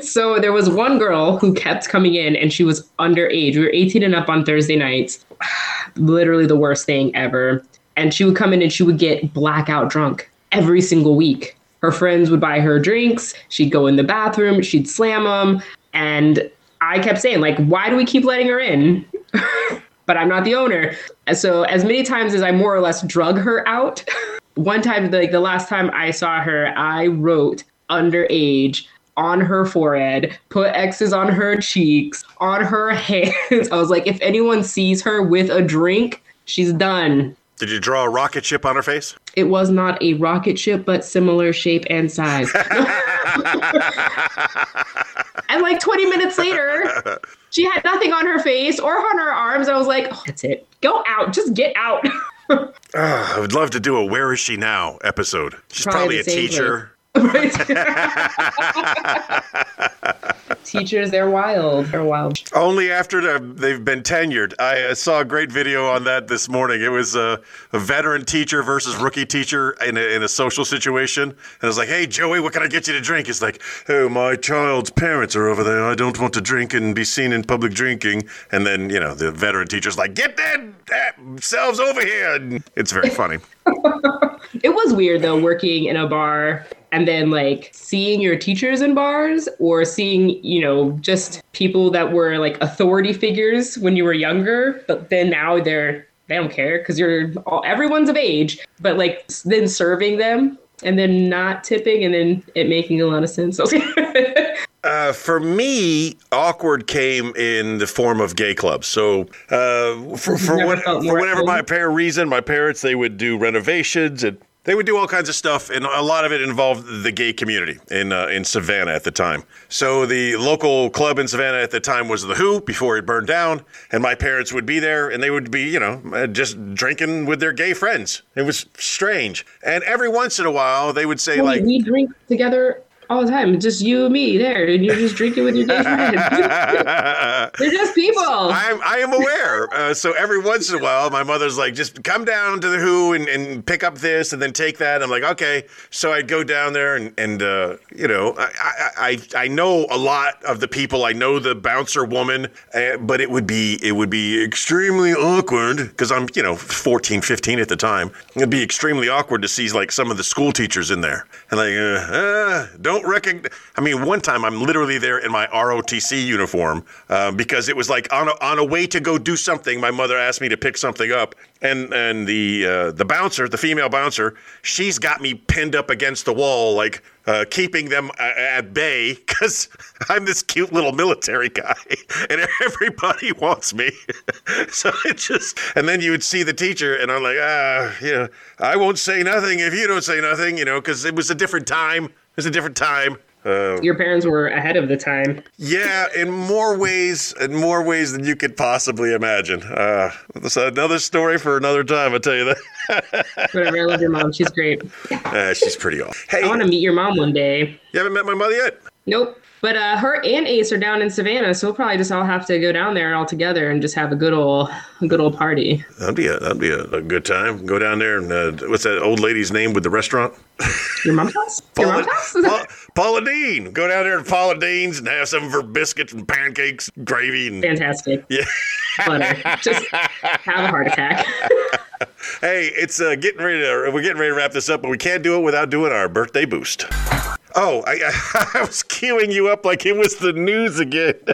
So there was one girl who kept coming in and she was underage. We were 18 and up on Thursday nights. [sighs] Literally the worst thing ever. And she would come in and she would get blackout drunk every single week. Her friends would buy her drinks. She'd go in the bathroom. She'd slam them. And I kept saying, like, why do we keep letting her in? [laughs] but I'm not the owner. And so as many times as I more or less drug her out, [laughs] one time, like the last time I saw her, I wrote underage on her forehead, put X's on her cheeks, on her [laughs] hands. I was like, if anyone sees her with a drink, she's done. Did you draw a rocket ship on her face? It was not a rocket ship, but similar shape and size. [laughs] and like 20 minutes later, she had nothing on her face or on her arms. I was like, oh, that's it. Go out. Just get out. [laughs] [laughs] Ah, I would love to do a Where Is She Now episode. She's Probably probably, a teacher. [laughs] [laughs] Teachers, they're wild. They're wild. Only after they've been tenured. I uh, saw a great video on that this morning. It was uh, a veteran teacher versus rookie teacher in a, in a social situation. And I was like, hey, Joey, what can I get you to drink? It's like, oh, my child's parents are over there. I don't want to drink and be seen in public drinking. And then, you know, the veteran teacher's like, get that, that selves over here. And it's very funny. [laughs] It was weird though, working in a bar and then like seeing your teachers in bars or seeing, you know, just people that were like authority figures when you were younger, but then now they're they don't care because you're all everyone's of age, but like then serving them and then not tipping and then it making a lot of sense. [laughs] Uh, for me, awkward came in the form of gay clubs. So, uh, for for, what, for whatever my home? apparent reason, my parents they would do renovations and they would do all kinds of stuff, and a lot of it involved the gay community in uh, in Savannah at the time. So the local club in Savannah at the time was the Who before it burned down, and my parents would be there, and they would be, you know, uh, just drinking with their gay friends. It was strange, and every once in a while they would say like. we drink together all the time. It's just you and me there, and you're just drinking with your gay friends. [laughs] They're just people. I'm, I am aware. Uh, so every once in a while, my mother's like, just come down to the Who and, and pick up this and then take that. I'm like, okay. So I'd go down there and, and uh, you know, I, I, I, I know a lot of the people. I know the bouncer woman, uh, but it would be it would be extremely awkward because I'm, you know, 14, 15 at the time. It'd be extremely awkward to see like some of the school teachers in there and like, uh, uh, don't recognize. I mean, one time I'm literally there in my ROTC uniform uh, because it was like on a, on a way to go do something. My mother asked me to pick something up, and and the uh, the bouncer, the female bouncer, she's got me pinned up against the wall, like uh, keeping them uh, at bay [laughs] because I'm this cute little military guy, [laughs] and everybody [laughs] wants me. so it just, and then you would see the teacher, and I'm like, ah, you know, I won't say nothing if you don't say nothing, you know, because it was a different time. It was a different time. Uh, Your parents were ahead of the time. yeah, in more ways, in more ways than you could possibly imagine. Uh, that's another story for another time. I tell you that. [laughs] Whatever. I love your mom. She's great. Uh, she's pretty awesome. Hey, I want to meet your mom one day. you haven't met my mother yet. Nope. But uh, her and Ace are down in Savannah, so we'll probably just all have to go down there all together and just have a good old, a good old party. That'd be a that'd be a, a good time. Go down there and uh, what's that old lady's name with the restaurant? Your mom's house? [laughs] Your Paula, mom's house? Pa- Paula Deen. Go down there to Paula Deen's and have some of her biscuits and pancakes, gravy, and Fantastic. yeah. [laughs] Butter. Just have a heart attack. [laughs] Hey, it's uh, getting ready to we're getting ready to wrap this up, but we can't do it without doing our birthday boost. Oh, I, [laughs] I was queuing you up like it was the news again. [laughs]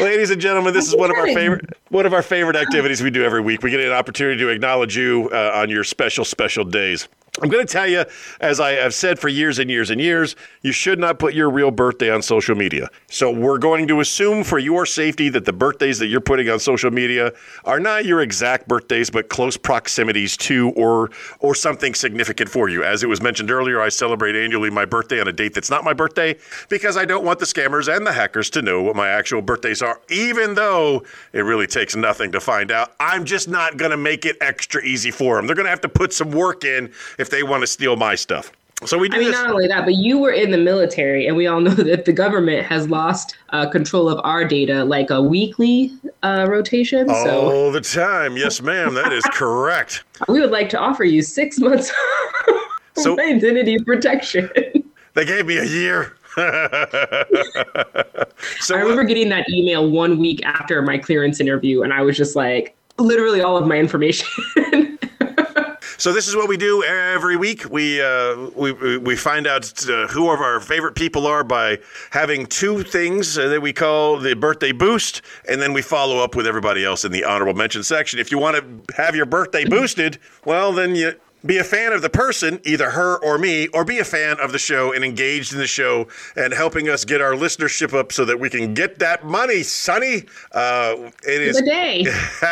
Ladies and gentlemen, this is one of our favorite one of our favorite activities we do every week. We get an opportunity to acknowledge you uh, on your special special days. I'm going to tell you, as I have said for years and years and years, you should not put your real birthday on social media. So we're going to assume for your safety that the birthdays that you're putting on social media are not your exact birthdays, but close proximities to or or something significant for you. As it was mentioned earlier, I celebrate annually my birthday on a date that's not my birthday because I don't want the scammers and the hackers to know what my actual birthdays are, even though it really takes nothing to find out. I'm just not going to make it extra easy for them. They're going to have to put some work in if they want to steal my stuff. So we do I mean, this. not only that, but you were in the military, and we all know [laughs] that the government has lost uh, control of our data like a weekly uh, rotation. So All the time. Yes, ma'am. That is correct. [laughs] we would like to offer you six months So- [laughs] identity protection. They gave me a year. so I remember getting that email one week after my clearance interview, and I was just like, literally all of my information. So this is what we do every week. We uh, we we- find out uh, who of our favorite people are by having two things that we call the birthday boost, and then we follow up with everybody else in the honorable mention section. If you want to have your birthday boosted, well, then you. Be a fan of the person, either her or me, or be a fan of the show and engaged in the show and helping us get our listenership up so that we can get that money, Sonny. Uh, it is the day. [laughs]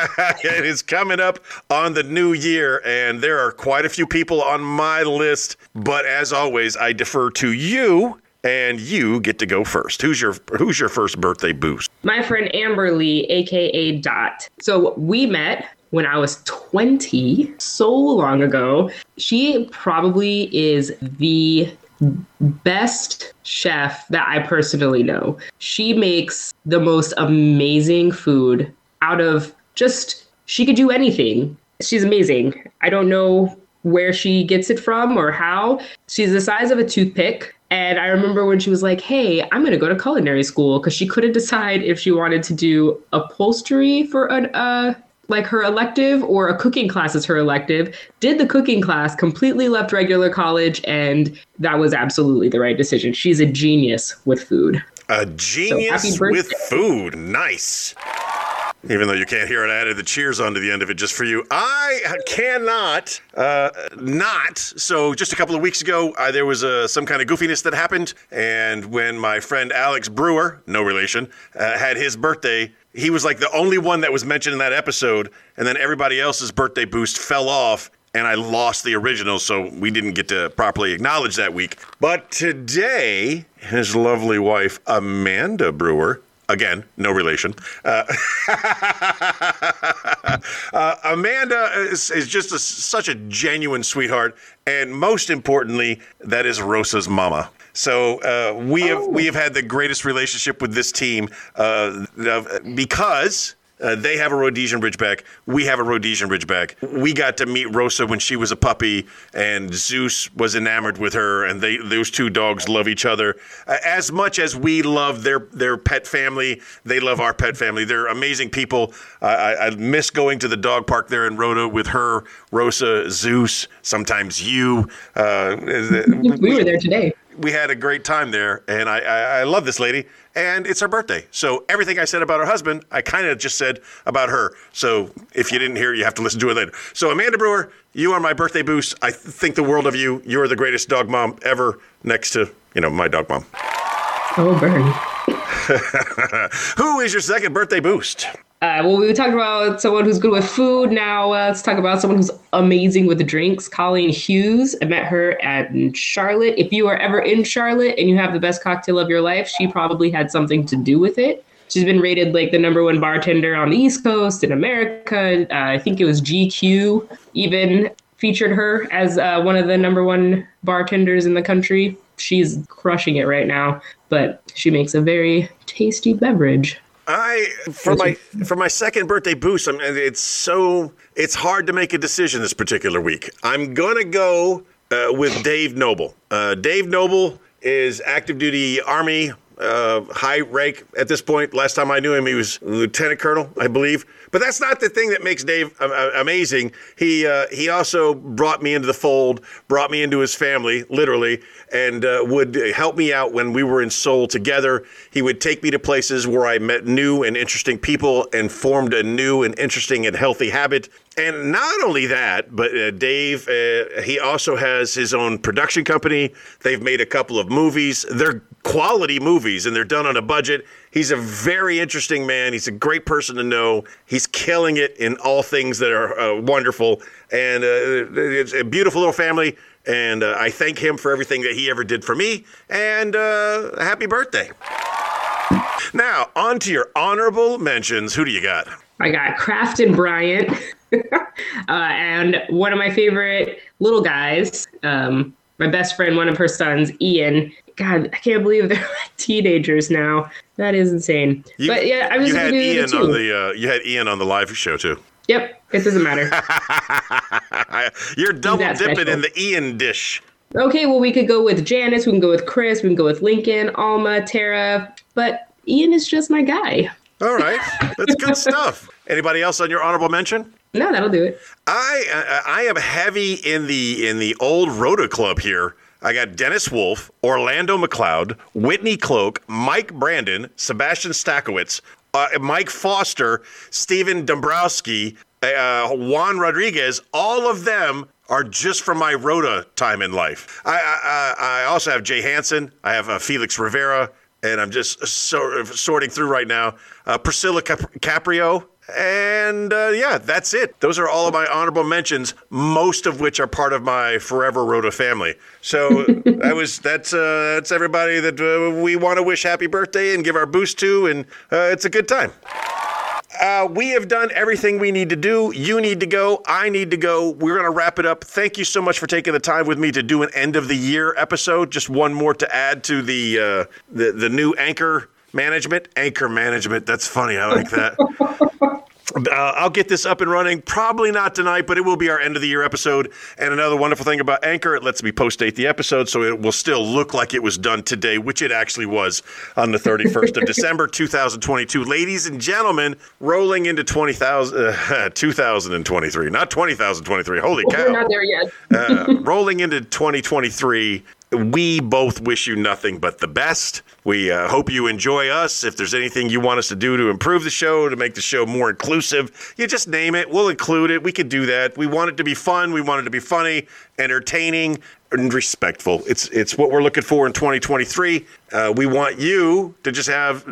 it is coming up on the new year, and there are quite a few people on my list. But as always, I defer to you, and you get to go first. Who's your Who's your first birthday boost? my friend Amber Lee, aka Dot. So we met when I was 20, so long ago. She probably is the best chef that I personally know. She makes the most amazing food out of just, she could do anything. She's amazing. I don't know where she gets it from or how. She's the size of a toothpick. And I remember when she was like, hey, I'm going to go to culinary school because she couldn't decide if she wanted to do upholstery for an, uh, like her elective or a cooking class is her elective. Did the cooking class, completely left regular college, and that was absolutely the right decision. She's a genius with food. A genius birthday. with food. Nice. Even though you can't hear it, I added the cheers onto the end of it just for you. I cannot uh, not. So just a couple of weeks ago, uh, there was uh, some kind of goofiness that happened, and when my friend Alex Brewer, no relation, uh, had his birthday, he was like the only one that was mentioned in that episode, and then everybody else's birthday boost fell off. And I lost the original, so we didn't get to properly acknowledge that week. But today, his lovely wife, Amanda Brewer, again, no relation, uh, [laughs] uh, Amanda is, is just a, such a genuine sweetheart, and most importantly, that is Rosa's mama. So uh, we have we have had the greatest relationship with this team uh, because. Uh, they have a Rhodesian Ridgeback. We have a Rhodesian Ridgeback. We got to meet Rosa when she was a puppy, and Zeus was enamored with her, and they those two dogs love each other uh, as much as we love their their pet family. They love our pet family. They're amazing people. I I, I miss going to the dog park there in Rota with her, Rosa, Zeus, sometimes you. Uh, We were there today. We had a great time there, and I, I, I love this lady, and it's her birthday. So everything I said about her husband, I kind of just said about her. So if you didn't hear, it, you have to listen to it later. So Amanda Brewer, you are my birthday boost. I th- think the world of you. You are the greatest dog mom ever, next to you know my dog mom. Oh, burn. [laughs] Who is your second birthday boost? Uh, well, we talked about someone who's good with food. Now uh, let's talk about someone who's amazing with drinks. Colleen Hughes. I met her at Charlotte. If you are ever in Charlotte and you have the best cocktail of your life, she probably had something to do with it. She's been rated like the number one bartender on the East Coast in America. Uh, I think it was GQ even featured her as uh, one of the number one bartenders in the country. she's crushing it right now. But she makes a very tasty beverage. I for my for my second birthday boost, I'm, it's so it's hard to make a decision this particular week. I'm gonna go uh, with Dave Noble. Uh, Dave Noble is active duty Army, uh, high rank at this point. Last time I knew him, he was lieutenant colonel, I believe. But that's not the thing that makes Dave uh, uh, amazing. He uh, he also brought me into the fold, brought me into his family, literally, and uh, would help me out when we were in Seoul together. He would take me to places where I met new and interesting people and formed a new and interesting and healthy habit. And not only that, but uh, Dave, uh, he also has his own production company. They've made a couple of movies. They're quality movies and they're done on a budget. He's a very interesting man. He's a great person to know. He's killing it in all things that are uh, wonderful. And uh, it's a beautiful little family. And uh, I thank him for everything that he ever did for me. And uh, happy birthday. Now, on to your honorable mentions. Who do you got? I got Crafton Bryant, [laughs] uh, and one of my favorite little guys, um, my best friend, one of her sons, Ian. God, I can't believe [laughs] they're teenagers now. That is insane. You, but yeah, I was you had Ian two. on the uh, you had Ian on the live show too. Yep, it doesn't matter. [laughs] You're double dipping special. in the Ian dish. okay, well we could go with Janice, we can go with Chris, we can go with Lincoln, Alma, Tara, but Ian is just my guy. All right, [laughs] that's good stuff. Anybody else on your honorable mention? No, that'll do it. I I I am heavy in the in the old Rota Club here. I got Dennis Wolf, Orlando McLeod, Whitney Cloak, Mike Brandon, Sebastian Stakowitz, uh, Mike Foster, Stephen Dombrowski, uh, Juan Rodriguez. All of them are just from my Rota time in life. I I, I also have Jay Hansen. I have uh, Felix Rivera, and I'm just sorting through right now. Uh, Priscilla Cap- Caprio. And uh, yeah, that's it. Those are all of my honorable mentions, most of which are part of my forever Rota family. So [laughs] that was that's uh, that's everybody that uh, we want to wish happy birthday and give our boost to, and uh, it's a good time. Uh, we have done everything we need to do. You need to go. I need to go. We're going to wrap it up. Thank you so much for taking the time with me to do an end of the year episode. Just one more to add to the uh, the the new anchor management. Anchor management. That's funny. I like that. [laughs] Uh, I'll get this up and running. Probably not tonight, but it will be our end of the year episode. And another wonderful thing about Anchor, it lets me post date the episode, so it will still look like it was done today, which it actually was on the 31st of [laughs] December, 2022. Ladies and gentlemen, rolling into 20,000, uh, [laughs] 2023, not 20,023. Holy We're cow! not there yet. uh, rolling into 2023, we both wish you nothing but the best. We uh, hope you enjoy us. If there's anything you want us to do to improve the show, to make the show more inclusive, you just name it. We'll include it. We could do that. We want it to be fun. We want it to be funny, entertaining, and respectful. It's it's what we're looking for in 2023. Uh, we want you to just have,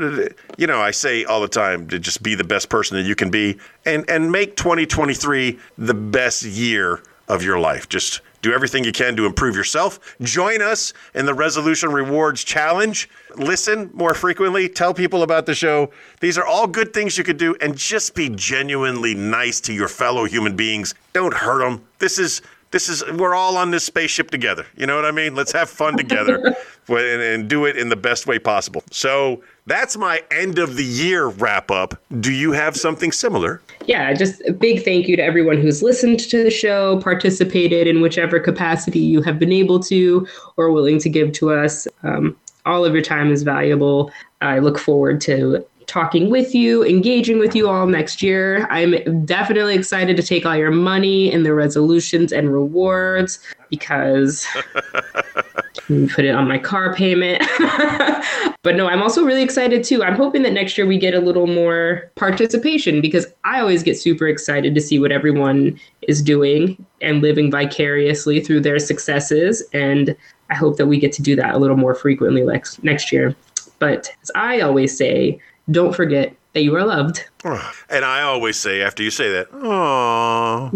you know, I say all the time to just be the best person that you can be, and and make 2023 the best year of your life. Just do everything you can to improve yourself. Join us in the Resolution Rewards Challenge. Listen more frequently. Tell people about the show. These are all good things you could do, and just be genuinely nice to your fellow human beings. Don't hurt them. This is this is we're all on this spaceship together. You know what I mean? Let's have fun [laughs] together and, and do it in the best way possible. So that's my end of the year wrap up. Do you have something similar? yeah, just a big thank you to everyone who's listened to the show, participated in whichever capacity you have been able to or willing to give to us. Um, all of your time is valuable. I look forward to talking with you, engaging with you all next year. I'm definitely excited to take all your money and the resolutions and rewards because [laughs] put it on my car payment. [laughs] but no, I'm also really excited too. I'm hoping that next year we get a little more participation because I always get super excited to see what everyone is doing and living vicariously through their successes. And I hope that we get to do that a little more frequently next next year. But as I always say, don't forget that you are loved. [sighs] And I always say after you say that, oh,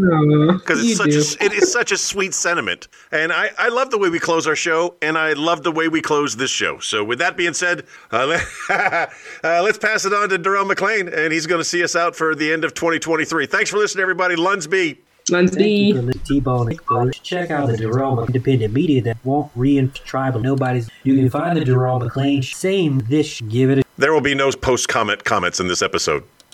because it's such a, it is such a sweet sentiment. And I, I love the way we close our show, and I love the way we close this show. So with that being said, [laughs] uh, [laughs] uh let, us pass it on to Darrell McLean, and he's going to see us out for the end of 2023. Thanks for listening, everybody. Lunsby. Lunsby. Check out the Darrell Independent Media that won't reinforce tribal Nobody's. You can find the Darrell McLean Same. this. Give it a there will be no post comment comments in this episode.